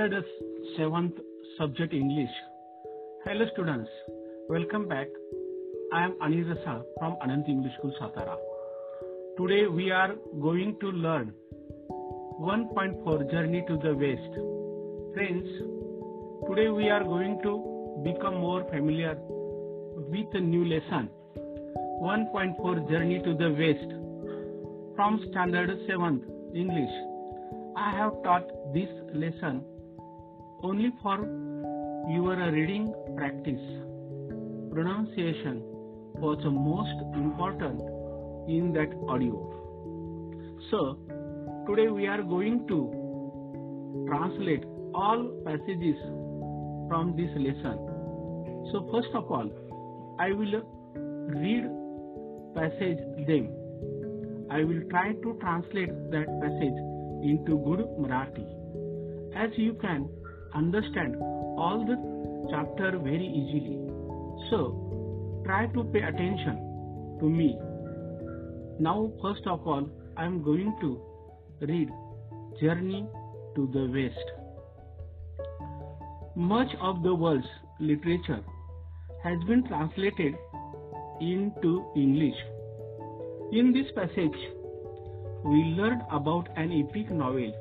Standard 7th subject English. Hello students, welcome back. I am Anil Rasa from Anant English School Satara. Today we are going to learn 1.4 Journey to the West. Friends, today we are going to become more familiar with a new lesson 1.4 Journey to the West from Standard 7th English. I have taught this lesson only for your reading practice. Pronunciation was the most important in that audio. So, today we are going to translate all passages from this lesson. So, first of all, I will read passage them. I will try to translate that passage into good Marathi. As you can understand all the chapter very easily. So try to pay attention to me. Now first of all I am going to read Journey to the West. Much of the world's literature has been translated into English. In this passage, we learn about an epic novel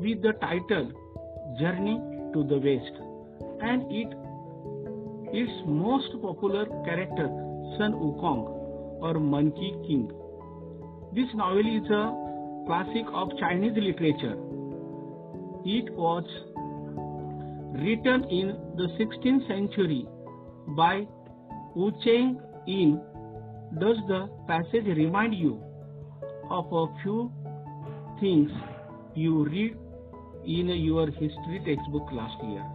with the title Journey to the West and it its most popular character Sun Wukong or Monkey King. This novel is a classic of Chinese literature. It was written in the 16th century by Wu Cheng Yin. Does the passage remind you of a few things you read in your history textbook last year.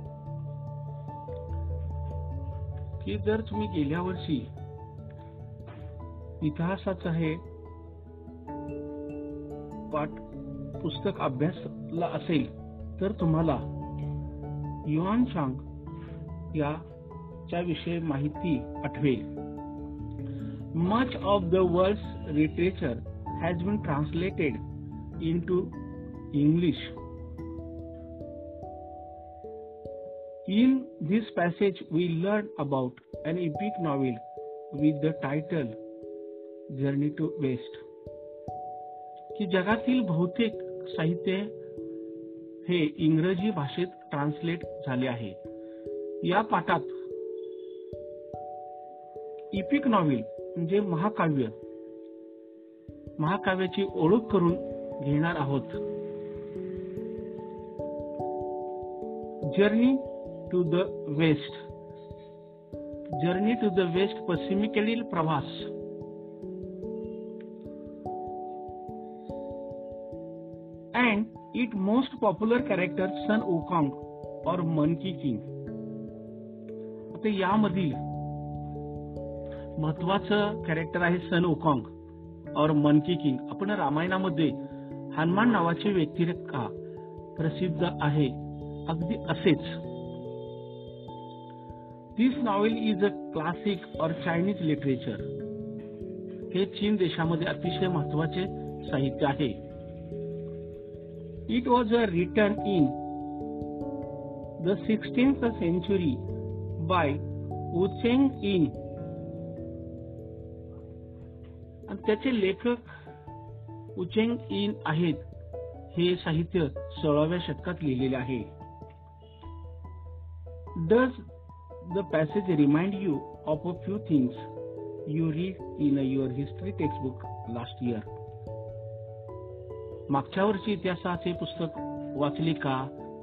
की जर तुम्ही गेल्या वर्षी इतिहासाचा हे पाठ पुस्तक अभ्यासला असेल तर तुम्हाला युआन शांग याच्या विषयी माहिती आठवेल much of the world literature has been translated into English. In this passage, we learn about an epic novel with the title Journey to West. की जगातील बहुतेक साहित्य हे इंग्रजी भाषेत ट्रान्सलेट झाले आहे. या पाठात इपिक नॉव्हेल म्हणजे महाकाव्य. महाकाव्याची ओळख करून घेणार आहोत. Journey to the west journey to the west पश्चिमेकडील प्रवास and it most popular character Sun Wukong or monkey king आता यामधील महत्वाचं कॅरेक्टर आहे सन ओकांग और मनकी किंग आपण रामायणामध्ये हनुमान नावाची व्यक्तिरेखा प्रसिद्ध आहे. अगदी असेच. This novel is a classic or Chinese literature हे चीन देशामध्ये अतिशय महत्त्वाचे साहित्य आहे. It was a written in the sixteenth century by Wu Cheng'en in त्याचे लेखक उचेंग इन आहेत. हे साहित्य सोळाव्या शतकात लिहिलेले आहे. Does the passage remind you of a few things you read in your history textbook last year. मागच्या वर्षी इतिहासाचे पुस्तक वाचले का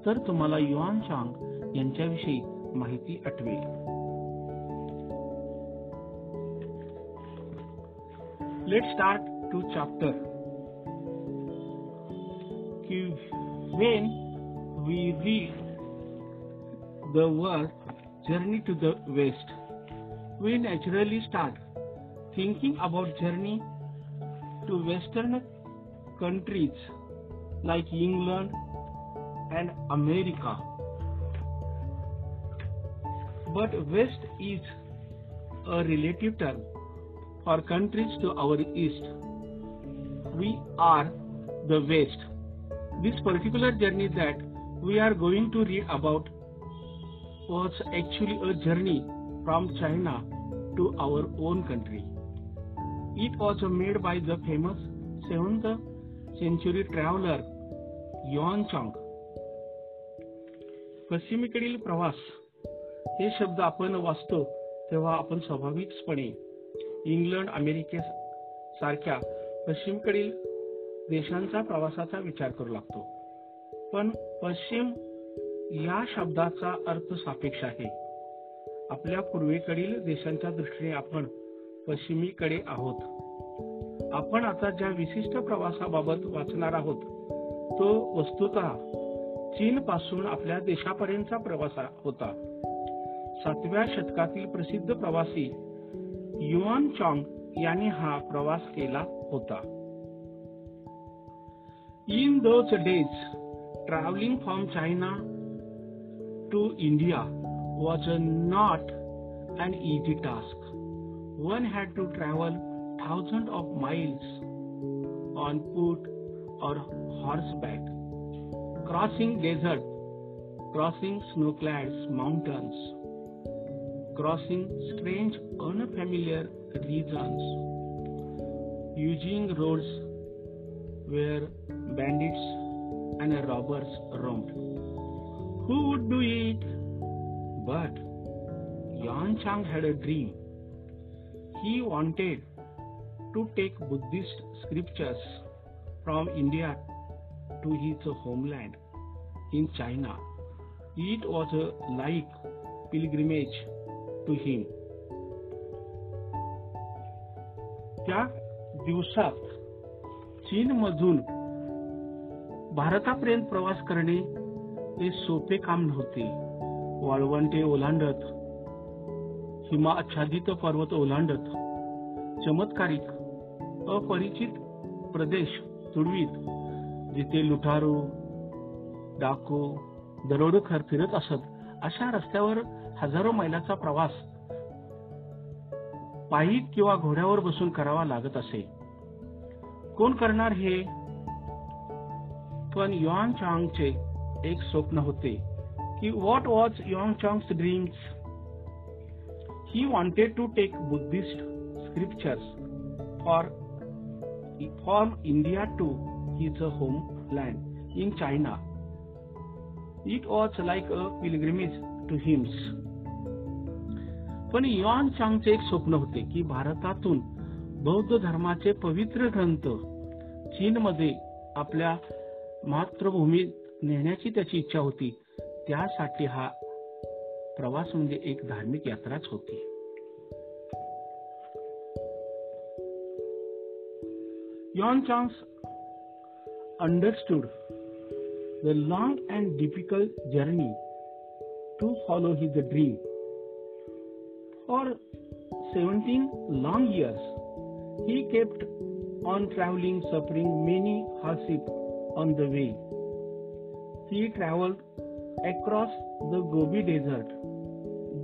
तर तुम्हाला युआन चांग यांच्याविषयी माहिती आठवेल let start to chapter when we read the word journey to the west, we naturally start thinking about journey to western countries like England and America. But west is a relative term for countries to our east. We are the west. This particular journey that we are going to read about was actually a journey from China to our own country. It was made by the famous 7th century traveler Yuan Chang. पश्चिमेकडील प्रवास हे शब्द आपण वाचतो तेव्हा आपण स्वाभाविकपणे England अमेरिके सारख्या पश्चिमकडील देशांचा प्रवासाचा विचार करू लागतो पण पश्चिम या शब्दाचा अर्थ सापेक्ष आहे. आपल्या पूर्वेकडील देशांच्या दृष्टीने आपण पश्चिमीकडे आहोत. आपण आता ज्या विशिष्ट प्रवासाबाबत वाचणार आहोत तो वस्तुतः चीन पासून आपल्या देशापर्यंतचा प्रवास होता. सातव्या शतकातील प्रसिद्ध प्रवासी युआन चॉंग यांनी हा प्रवास केला होता. In those days travelling from China to India was not an easy task. One had to travel thousands of miles on foot or horseback, crossing desert, crossing snow-clad mountains, crossing strange, unfamiliar regions, using roads where bandits and robbers roamed. Who would do it? But Yuan Chang had a dream. He wanted to take Buddhist scriptures from India to his homeland in China. It was a like pilgrimage to him. त्या दिवसात चीन मधून भारतापर्यंत प्रवास करणे ते सोपे काम नव्हते. वाळवंटे ओलांडत हिमा आच्छादित पर्वत ओलांडत चमत्कारिक अपरिचित प्रदेश तुडवीत जिथे लुटारू डाकू दरोडखर फिरत असत अशा रस्त्यावर हजारो मैलाचा प्रवास पायी किंवा घोड्यावर बसून करावा लागत असे. कोण करणार हे? पण युआन चांगचे एक स्वप्न होते की what was Yuan Chwang's dreams he wanted to take Buddhist scriptures for form from India to homeland in China it was like a pilgrimage to him's पण युआन चांगचे एक स्वप्न होते की भारतातून बौद्ध धर्माचे पवित्र ग्रंथ चीनमध्ये आपल्या मातृभूमीत नेण्याची त्याची इच्छा होती त्यासाठी हा प्रवास म्हणजे एक धार्मिक यात्राच होती Yuan Chang's understood the long and difficult journey to follow his dream for seventeen long years he kept on travelling suffering many हॉसिप on the way He traveled across the Gobi Desert,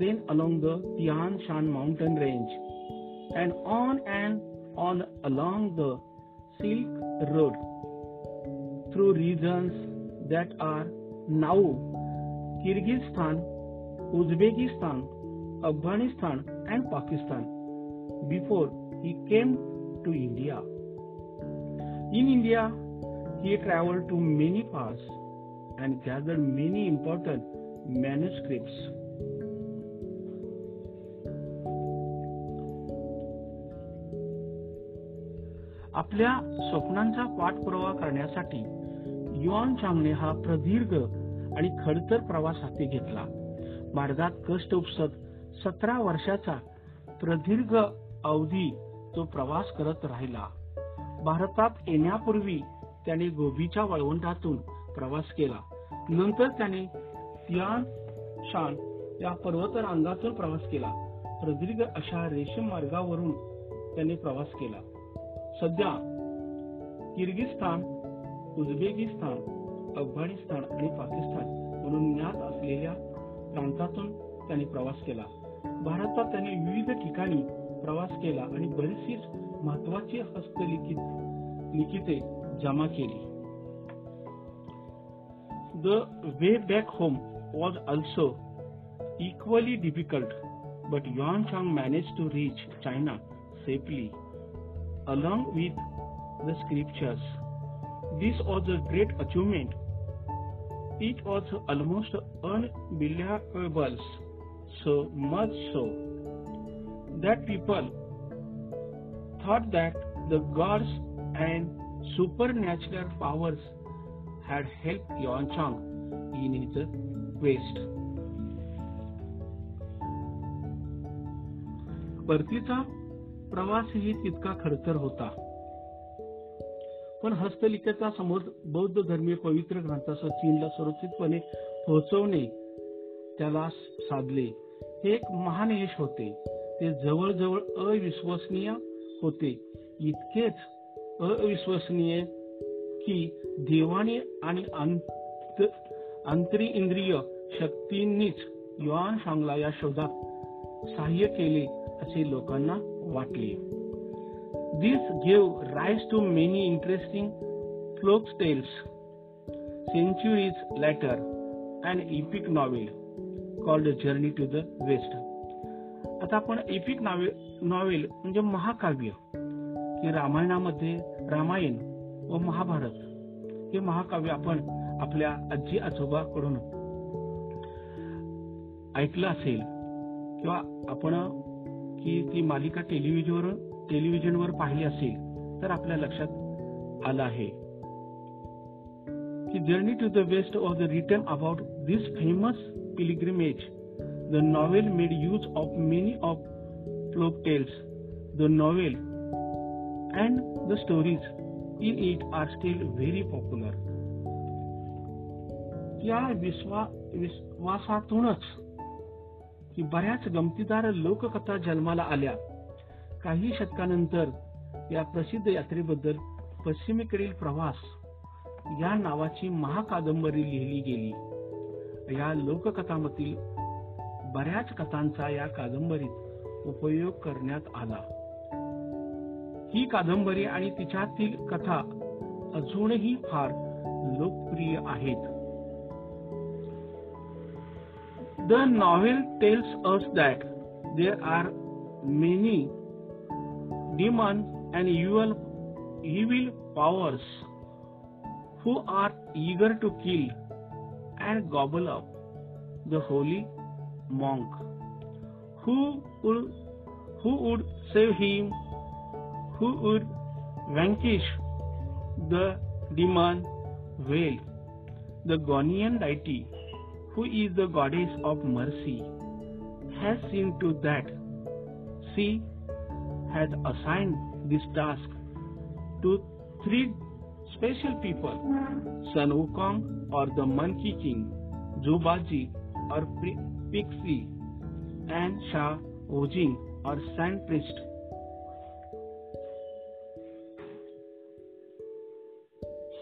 then along the Tian Shan mountain range, and on and on along the Silk Road through regions that are now Kyrgyzstan, Uzbekistan, Afghanistan, and Pakistan before he came to India. In India, he traveled to many parts and gathered many important manuscripts. आपल्या स्वप्नांचा पाठपुरावा करण्यासाठी yuan चांगने हा प्रदीर्घ आणि खडतर प्रवास हाती घेतला मार्गात कष्ट उपसत सतरा वर्षाचा प्रदीर्घ अवधी तो प्रवास करत राहिला भारतात येण्यापूर्वी त्याने गोबीच्या वळवंटातून प्रवास केला. नंतर त्याने तियान शान या पर्वतरांगातून प्रवास केला. प्रदीर्घ अशा रेशीम मार्गावरून त्याने प्रवास केला. सध्या किर्गिस्तान उझबेकिस्तान अफगाणिस्तान आणि पाकिस्तान म्हणून ज्ञात असलेल्या प्रांतातून त्यांनी प्रवास केला. भारतात त्याने विविध ठिकाणी प्रवास केला आणि बरीचशी महत्वाची हस्तलिखित लिखिते जमा केली. The way back home was also equally difficult, but Yuan Chang managed to reach China safely along with the scriptures. This was a great achievement. It was almost unbelievable, so much so that people thought that the gods and supernatural powers had helped Yuan Chang in his quest. परतीचा प्रवासही तितका खडतर होता. पण हस्तलिखिता समोर बौद्ध धर्मीय पवित्र ग्रंथासह चीनला सुरक्षितपणे पोहोचवणे त्याला साधले. हे एक महान यश होते. ते जवळजवळ अविश्वसनीय होते. इतकेच अविश्वसनीय की देवाने आणि अंतरी इंद्रिय शक्तींनीच युआन शांगला या शोधात सहाय्य केले असे लोकांना वाटले. This gave rise to many interesting folk tales centuries later and epic novel called journey to the west आता आपण एपिक नॉवेल म्हणजे महाकाव्य की रामायणामध्ये रामायण व महाभारत. हे महाकाव्य आपण आपल्या आजी आजोबाकडून ऐकलं असेल किंवा आपण की ती मालिका टेलिव्हिजनवर टेलिव्हिजनवर पाहिली असेल तर आपल्या लक्षात आलं आहे. की journey to the west of the written about this famous pilgrimage the novel made use of many of folk tales the novel and the stories in it are still very popular या विश्वा विश्वासातूनच की बऱ्याच गमतीदार लोककथा जन्माला आल्या. काही शतकानंतर या प्रसिद्ध यात्रेबद्दल पश्चिमेकडील प्रवास या नावाची महाकादंबरी लिहिली गेली. या लोककथामधील बऱ्याच कथांचा या कादंबरीत उपयोग करण्यात आला. ही कादंबरी आणि तिच्यातील कथा अजूनही फार लोकप्रिय आहेत. The novel tells us that there are many demon and you'll evil powers who are eager to kill and gobble up the holy monk who would save him who would vanquish the demon whale, the Gonian deity who is the goddess of mercy, has seen to that she has assigned this task to three special people Sun Wukong or the Monkey King, Zubaji or Pixie, and Sha Ojing or Sand Priest.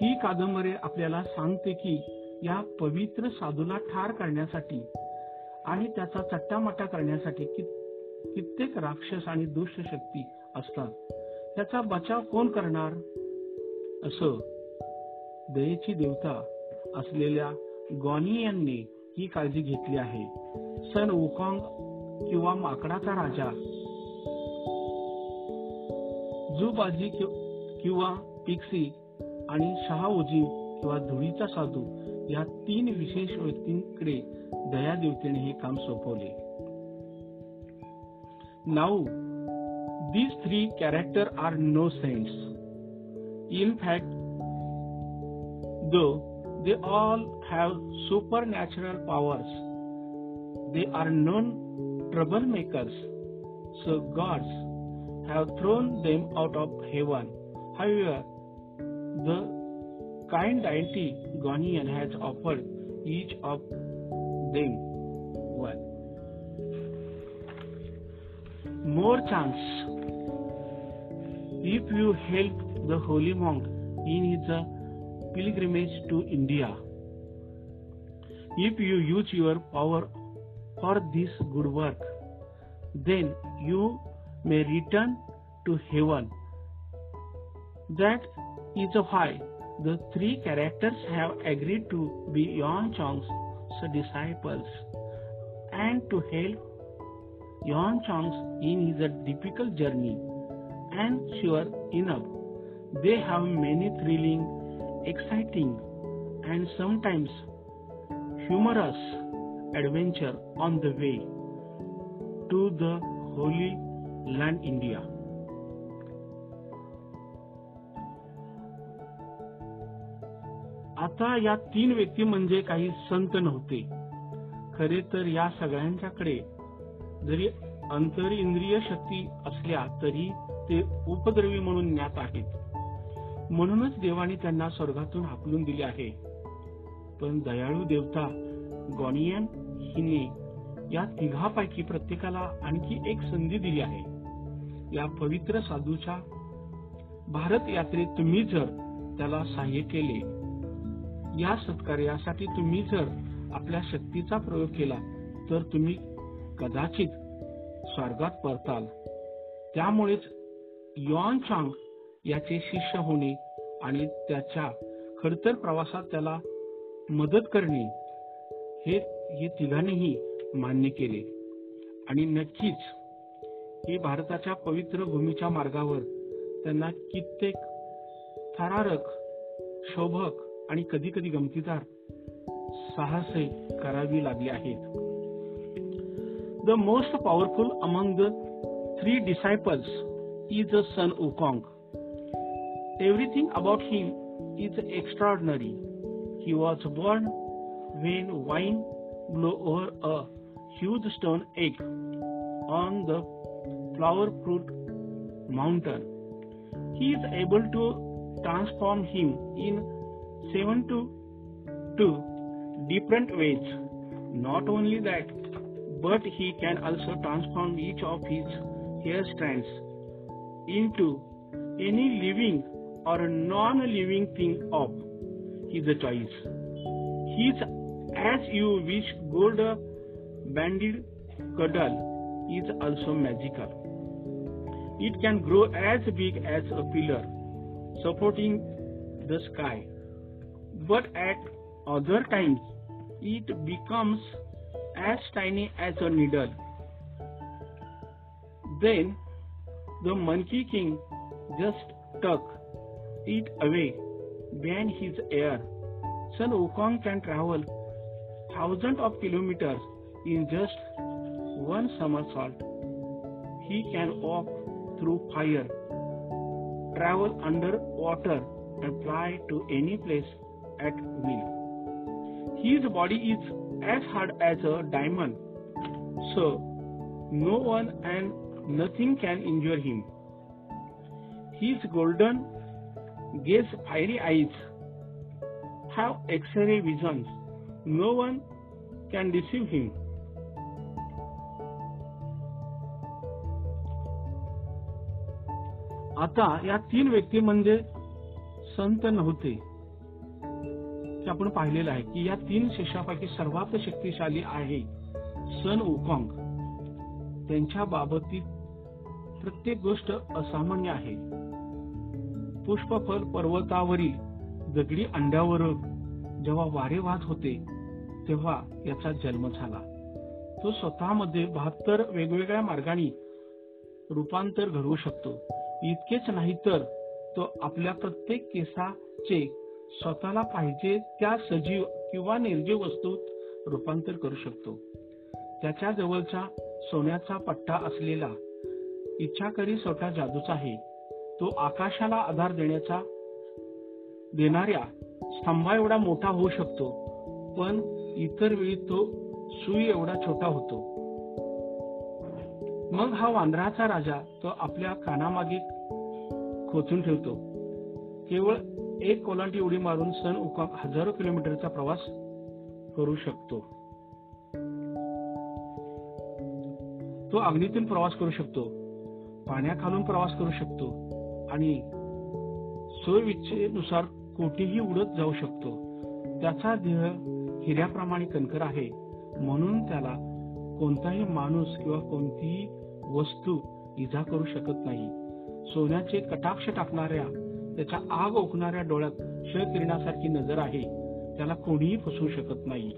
ही कादंबरी आपल्याला सांगते की या पवित्र साधूला ठार करण्यासाठी आणि त्याचा चट्टामट्टा करण्यासाठी कित्येक राक्षस आणि दुष्ट शक्ती असतात. त्याचा बचाव कोण करणार? असं दयेची देवता असलेल्या गॉनी यांनी ही काळजी घेतली आहे. सन उकांग किंवा माकडाचा राजा जुबाजी किंवा पिक्सी आणि शहाउजी किंवा धुळीचा साधू या तीन विशेष व्यक्तींकडे दया देवतेने हे काम सोपवले now these three character are no saints in fact though they all have supernatural powers they are known trouble makers so gods have thrown them out of heaven. However, the kind deity Gonian has offered each of them one more chance. If you help the holy monk in his uh, pilgrimage to India, if you use your power for this good work, then you may return to heaven. That is why the three characters have agreed to be Yuan disciples and to help Yuan in his difficult journey. And sure enough, they have many thrilling, exciting, and sometimes humorous adventure on the way to the holy land India. आता या तीन व्यक्ती म्हणजे काही संत नव्हते. खरे तर या सगळ्यांच्याकडे जरी अंतर इंद्रिय शक्ती असल्या तरी ते उपद्रवी म्हणून ज्ञात आहेत. म्हणूनच देवाने त्यांना स्वर्गातून हाकलून दिले आहे. पण दयाळू देवता गॉनियन हिने या तिघापैकी प्रत्येकाला आणखी एक संधी दिली आहे. या पवित्र साधूच्या भारत यात्रेत तुम्ही जर त्याला सहाय्य केले या सत्कार्यासाठी तुम्ही जर आपल्या शक्तीचा प्रयोग केला तर तुम्ही कदाचित स्वर्गात परताल. त्यामुळेच यॉन चांग याचे शिष्य होणे आणि त्याच्या खडतर प्रवासात त्याला मदत करणे हे हे तिघांनीही मान्य केले. आणि नक्कीच हे भारताच्या पवित्र भूमीच्या मार्गावर त्यांना कित्येक थरारक शोभक आणि कधी कधी गमतीदार साहसे करावी लागली आहेत. The most powerful among the three disciples is a Sun Wukong everything about him is extraordinary he was born when wind blow over a huge stone egg on the flower fruit mountain he is able to transform him in 7 to 2 different ways. Not only that, but he can also transform each of his hair strands into any living or non living thing of his choice. His as you wish gold banded cuddle is also magical. It can grow as big as a pillar, supporting the sky but at other times it becomes as tiny as a needle. Then the Monkey King just tuck it away behind his ear. Sun Wukong can travel thousands of kilometers in just one somersault. He can walk through fire, travel under water, and fly to any place at will. His body is as hard as a diamond, so no one and nothing can injure him. His golden gaze fiery eyes have X-ray visions. No one can deceive him. आता या तीन व्यक्ती म्हणजे संत नव्हते आपण पाहिलेलं आहे की या तीन शिष्यापैकी सर्वात शक्तिशाली आहे सन ओकॉंग त्यांच्या बाबतीत प्रत्येक गोष्ट असामान्य आहे. पुष्पफल पर्वतावरील दगडी अंड्यावर जेव्हा वारे वाहत होते तेव्हा याचा जन्म झाला. तो स्वतःमध्ये बहात्तर वेगवेगळ्या मार्गाने रूपांतर घडवू शकतो. इतकेच नाही तर तो आपल्या प्रत्येक केसाचे स्वतःला पाहिजे त्या सजीव किंवा निर्जीव वस्तूत रूपांतर करू शकतो. त्याच्या जवळचा सोन्याचा पट्टा असलेला इच्छाकरी स्वतः जादूचा आहे. तो आकाशाला आधार देण्याचा देणाऱ्या स्तंभा एवढा मोठा होऊ शकतो पण इतर वेळी तो सुई एवढा छोटा होतो. मग हा वांद्राचा राजा तो आपल्या कानामागे खोचून ठेवतो. केवळ एक कोलांटी उडी मारून सन उकाक हजारो किलोमीटरचा प्रवास करू शकतो. तो अग्नीतून प्रवास करू शकतो पाण्याखालून प्रवास करू शकतो आणि सोयविच्छेनुसार कोठेही उडत जाऊ शकतो. त्याचा देह हिऱ्याप्रमाणे कणकर आहे म्हणून त्याला कोणताही माणूस किंवा कोणतीही वस्तू इजा करू शकत नाही. सोन्याचे कटाक्ष टाकणाऱ्या त्याच्या आग ओकणाऱ्या डोळ्यात क्षयकिरणासारखी नजर आहे. त्याला कोणीही फसवू शकत नाही.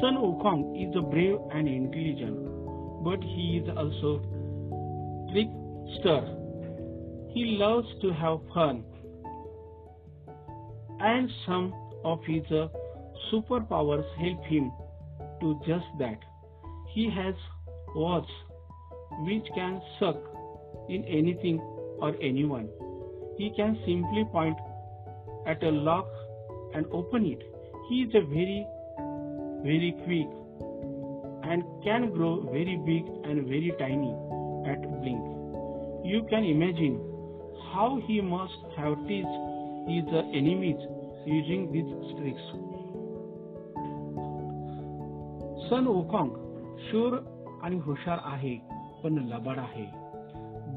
Sun Wukong is a brave and intelligent but he is also trickster he loves to have fun and some of his super powers help him to just that. He has watch which can suck in anything or anyone He can simply point at a lock and open it. He is a very, very quick and can grow very big and very tiny at blink. You can imagine how he must have teased his enemies using these tricks. Sun Wukong शूर आणि हुशार आहे पण लबाड आहे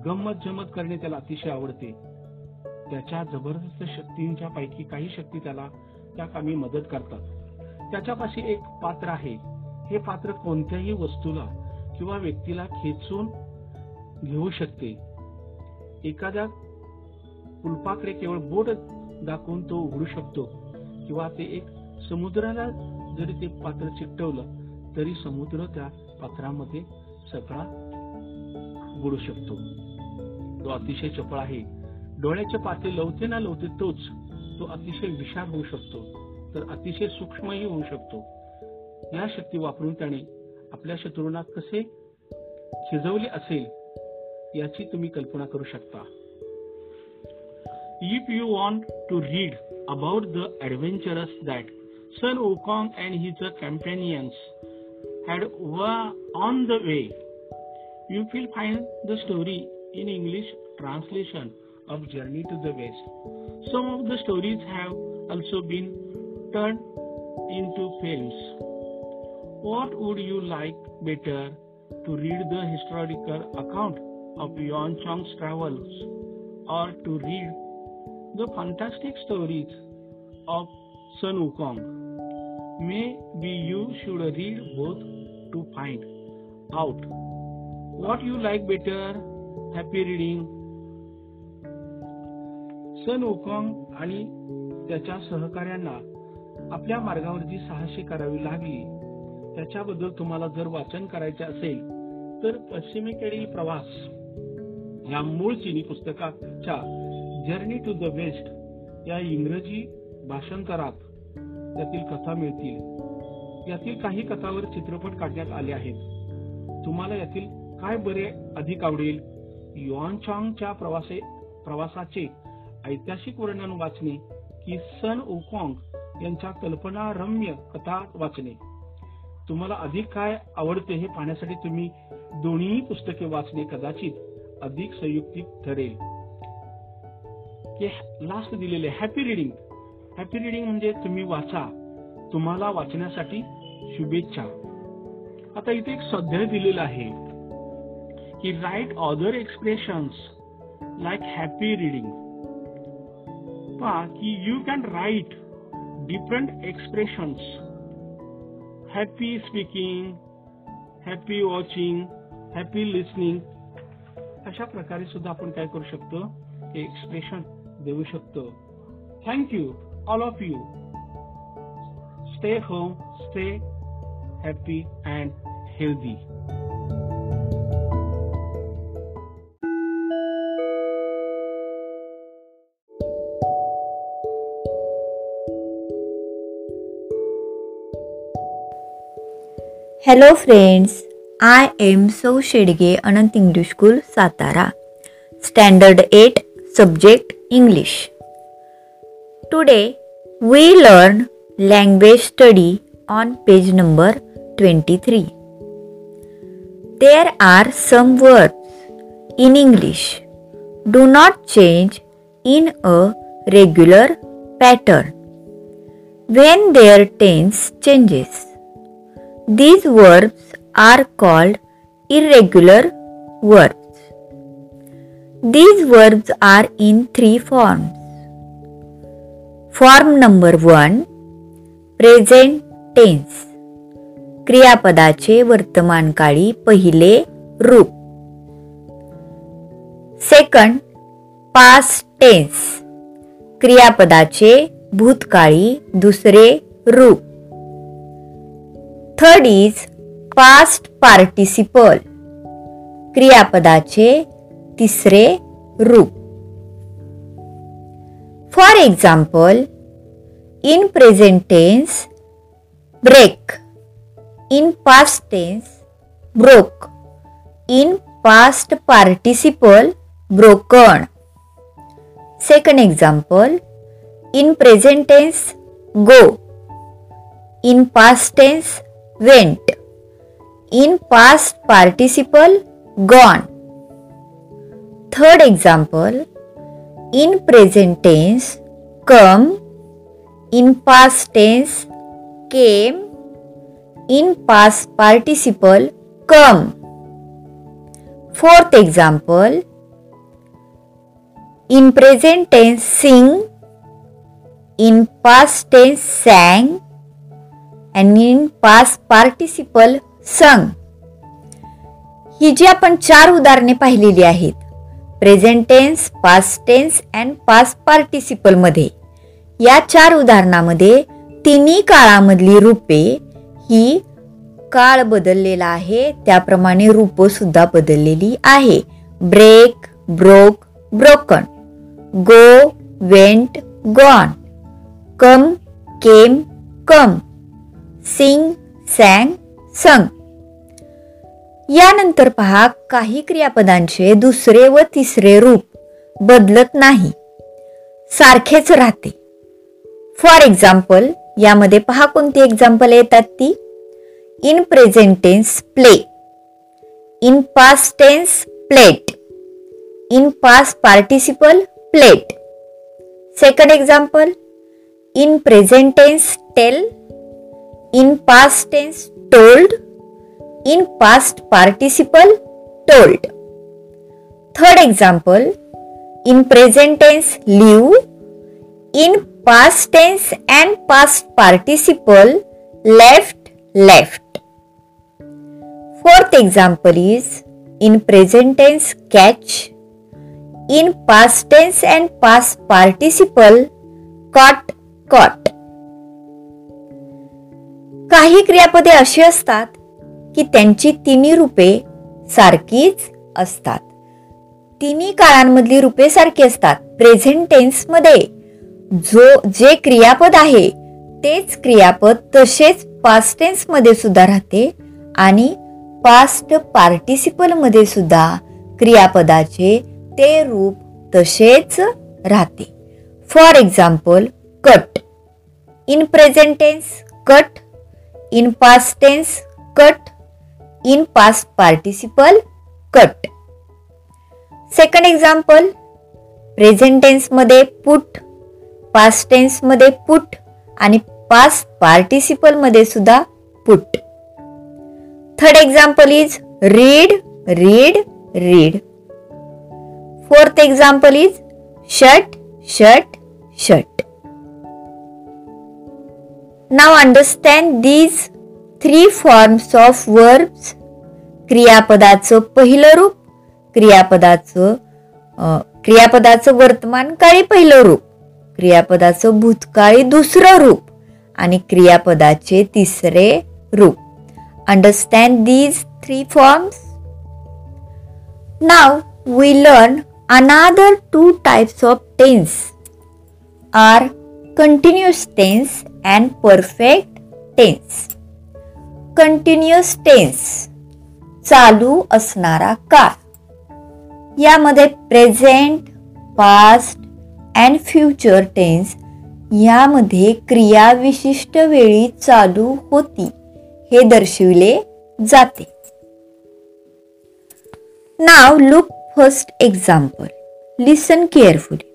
गंमत जमत करणे त्याला अतिशय आवडते त्याच्या जबरदस्त शक्तींच्या पैकी काही शक्ती त्याला त्या कामी मदत करतात. त्याच्यापाशी एक पात्र आहे. हे पात्र कोणत्याही वस्तूला किंवा व्यक्तीला खेचून घेऊ शकते. एखाद्या कुलपाकडे केवळ बोट दाखवून तो उघडू शकतो किंवा ते एक समुद्राला जरी ते पात्र चिकटवलं तरी समुद्र त्या पात्रामध्ये सगळा बुडू शकतो. तो अतिशय चपळ आहे. डोळ्याचे पाते लवते ना लवते तोच तो अतिशय विशाल होऊ शकतो तर अतिशय सूक्ष्मही होऊ शकतो. या शक्ती वापरून त्याने आपल्या शत्रूंना कसे खिजवले असेल याची तुम्ही कल्पना करू शकता. If you want to read about the adventures that Sun Wukong and his companions had on the way you feel find the story in English translation of Journey to the West. Some of the stories have also been turned into films. What would you like better to read the historical account of Yuan Chang's travels or to read the fantastic stories of Sun Wukong? Maybe you should read both to find out what you like better. Happy reading. Sun Wukong आणि त्याच्या सहकार्यांना आपल्या मार्गावर जी साहसी करावी लागली. त्याच्याबद्दल तुम्हाला जर वाचन करायचे असेल तर पश्चिमेकडील प्रवास या मूळ चिनी पुस्तकाच्या जर्नी टू द वेस्ट या इंग्रजी भाषांतरात त्यातील कथा मिळतील. यातील काही कथावर चित्रपट काढण्यात आले आहेत. तुम्हाला यातील काय बरे अधिक आवडेल? युआन चांगच्या प्रवासे प्रवासाचे ऐतिहासिक वर्णन वाचणे की सन ओकॉंग यांच्या कल्पनारम्य कथा वाचणे. तुम्हाला अधिक काय आवडते हे पाहण्यासाठी तुम्ही दोन्ही पुस्तके वाचणे कदाचित अधिक संयुक्तिक ठरेल. लास्ट दिलेले हॅपी रिडिंग हॅपी रिडिंग म्हणजे तुम्ही वाचा. तुम्हाला वाचण्यासाठी शुभेच्छा. आता इथे एक स्वाध्याय दिलेला आहे की write other expressions like happy reading पहा की you can write different expressions happy speaking happy watching happy listening अशा प्रकारे सुद्धा आपण काय करू शकतो? एक्सप्रेशन देऊ शकतो. Thank you all of you stay home stay happy and healthy Hello friends, I am So Shedge Anant English School Satara, Standard 8, Subject English. Today we learn language study on page number 23. There are some words in English do not change in a regular pattern when their tense changes. These verbs are called irregular verbs. These verbs are in three forms. Form number one Present tense क्रियापदाचे वर्तमानकाळी पहिले रूप second past tense क्रियापदाचे भूतकाळी दुसरे रूप third is past participle क्रियापदाचे तिसरे रूप. For example in present tense break in past tense broke in past participle broken second example in present tense go in past tense went. In past participle gone. Third example in present tense come, in past tense came, in past participle come. Fourth example in present tense sing, in past tense sang, and in past participle sung. ही जी आपण चार उदाहरणे पाहिलेली आहेत present tense past tense and past पार्टिसिपलमध्ये. या चार उदाहरणामध्ये तिन्ही काळामधली रूपे ही काळ बदललेला आहे त्याप्रमाणे रूप सुद्धा बदललेली आहे. Break broke broken go went gone come came come sing sang sung यानंतर पहा काही क्रियापदांचे दुसरे व तिसरे रूप बदलत नाही. सारखेच राहते. फॉर एक्झाम्पल यामध्ये पहा कोणती एक्झाम्पल येतात ती? In present tense play in past tense played in past participle played second example in present tense tell in past tense told in past participle told. Third example in present tense live in past tense and past participle left left. Fourth example is in present tense catch in past tense and past participle caught caught. काही क्रियापदे अशी असतात की त्यांची तिन्ही रूपे सारखीच असतात. तिन्ही काळांमधली रूपे सारखी असतात. प्रेझेंट टेन्समध्ये जो जे क्रियापद आहे तेच क्रियापद तसेच पास्ट टेन्समध्ये सुद्धा राहते आणि पास्ट पार्टिसिपलमध्ये सुद्धा क्रियापदाचे ते रूप तसेच राहते. For example cut in present tense cut in past tense cut in past participle cut second example present टेन्समध्ये put past टेन्समध्ये पुट आणि पास्ट पार्टिसिपलमध्ये सुद्धा put third example is read read read fourth example is shut shut shut now understand these three forms of verbs क्रियापदाचं पहिलं रूप क्रियापदाचं क्रियापदाचं वर्तमान काळी पहिलं रूप क्रियापदाचं भूतकाळी दुसरं रूप आणि क्रियापदाचे तिसरे रूप understand these three forms now we learn another two types of tense are continuous tense and perfect tense continuous tense चालू असणारा काळ. यामध्ये present past and future tense यामध्ये क्रिया विशिष्ट वेळी चालू होती. हे दर्शविले जाते. Now look first example listen carefully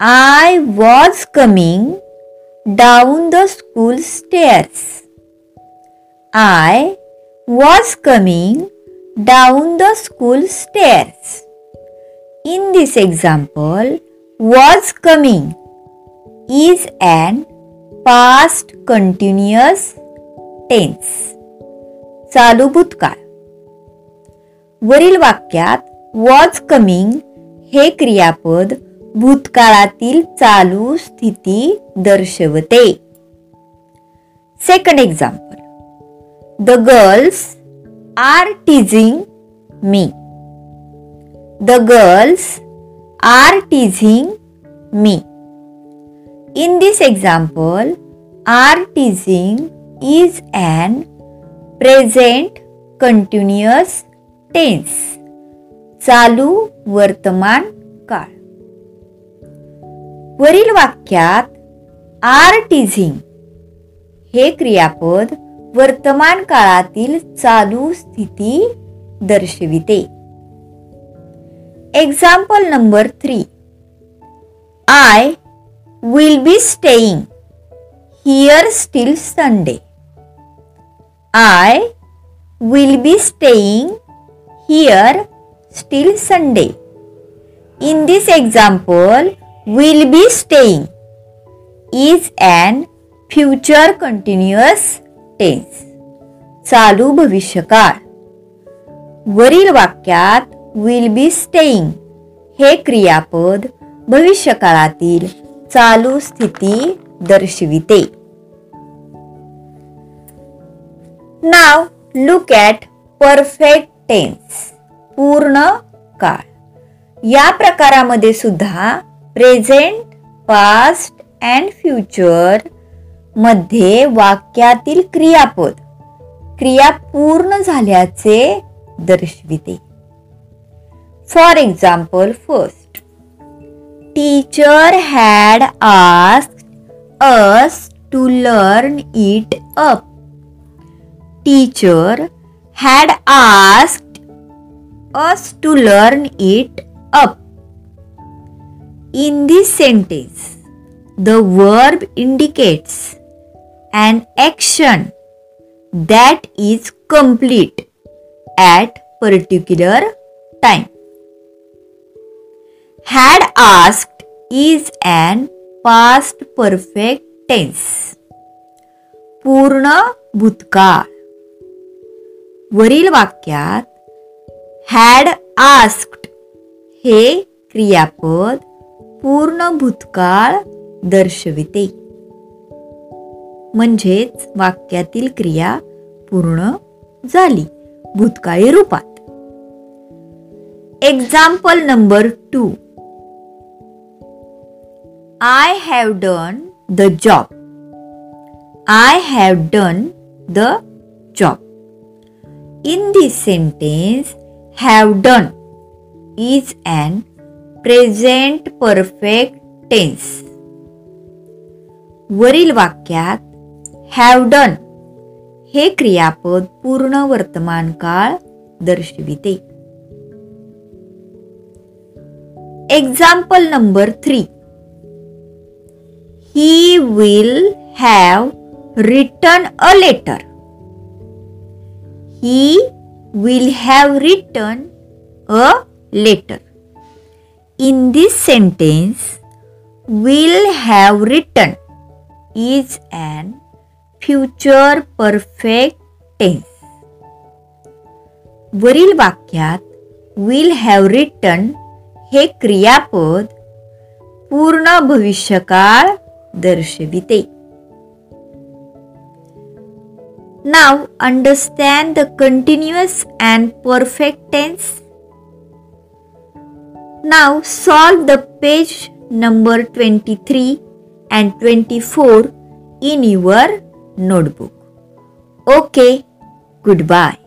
I was coming down the school stairs. I was coming down the school stairs. In this example, was coming is an past continuous tense. चालू भूतकाळ वरील वाक्यात वॉज कमिंग हे क्रियापद भूतकाळातील चालू स्थिती दर्शवते. Second example the girls are teasing me the girls are teasing me in this example are teasing is in present continuous tense चालू वर्तमान काळ. वरील वाक्यात आर टीझिंग हे क्रियापद वर्तमान काळातील चालू स्थिती दर्शविते. Example number three I will be staying here still Sunday I will be staying here still Sunday in this example will be staying. Is an future continuous tense. चालू भविष्यकाळ. वरील वाक्यात विल बी स्टेईंग हे क्रियापद भविष्यकाळातील चालू स्थिती दर्शविते. Now look at perfect tense पूर्ण काळ. या प्रकारामध्ये सुद्धा प्रेझेंट पास्ट अँड फ्युचरमध्ये वाक्यातील क्रियापद क्रिया पूर्ण झाल्याचे दर्शविते. For example first teacher had ask us to learn it up teacher had ask us to learn it up In this sentence, the verb indicates an action that is complete at particular time. Had asked is an past perfect tense. पूर्ण भूतकाळ वरील वाक्यात had asked हे क्रियापद पूर्ण भूतकाळ दर्शविते. म्हणजेच वाक्यातील क्रिया पूर्ण झाली. भूतकाळी रूपात. Example number two I have done the job I have done the job in this sentence have done is and present perfect tense. वरील वाक्यात हॅव डन हे क्रियापद पूर्ण वर्तमान काळ दर्शविते. Example number three he will have written a letter he will have written a letter In this sentence, will have written is an future perfect tense. वरील वाक्यात विल हॅव रिटन हे क्रियापद पूर्ण भविष्यकाळ दर्शविते now understand the continuous and perfect tense Now solve the page number 23 and 24 in your notebook. Okay, goodbye.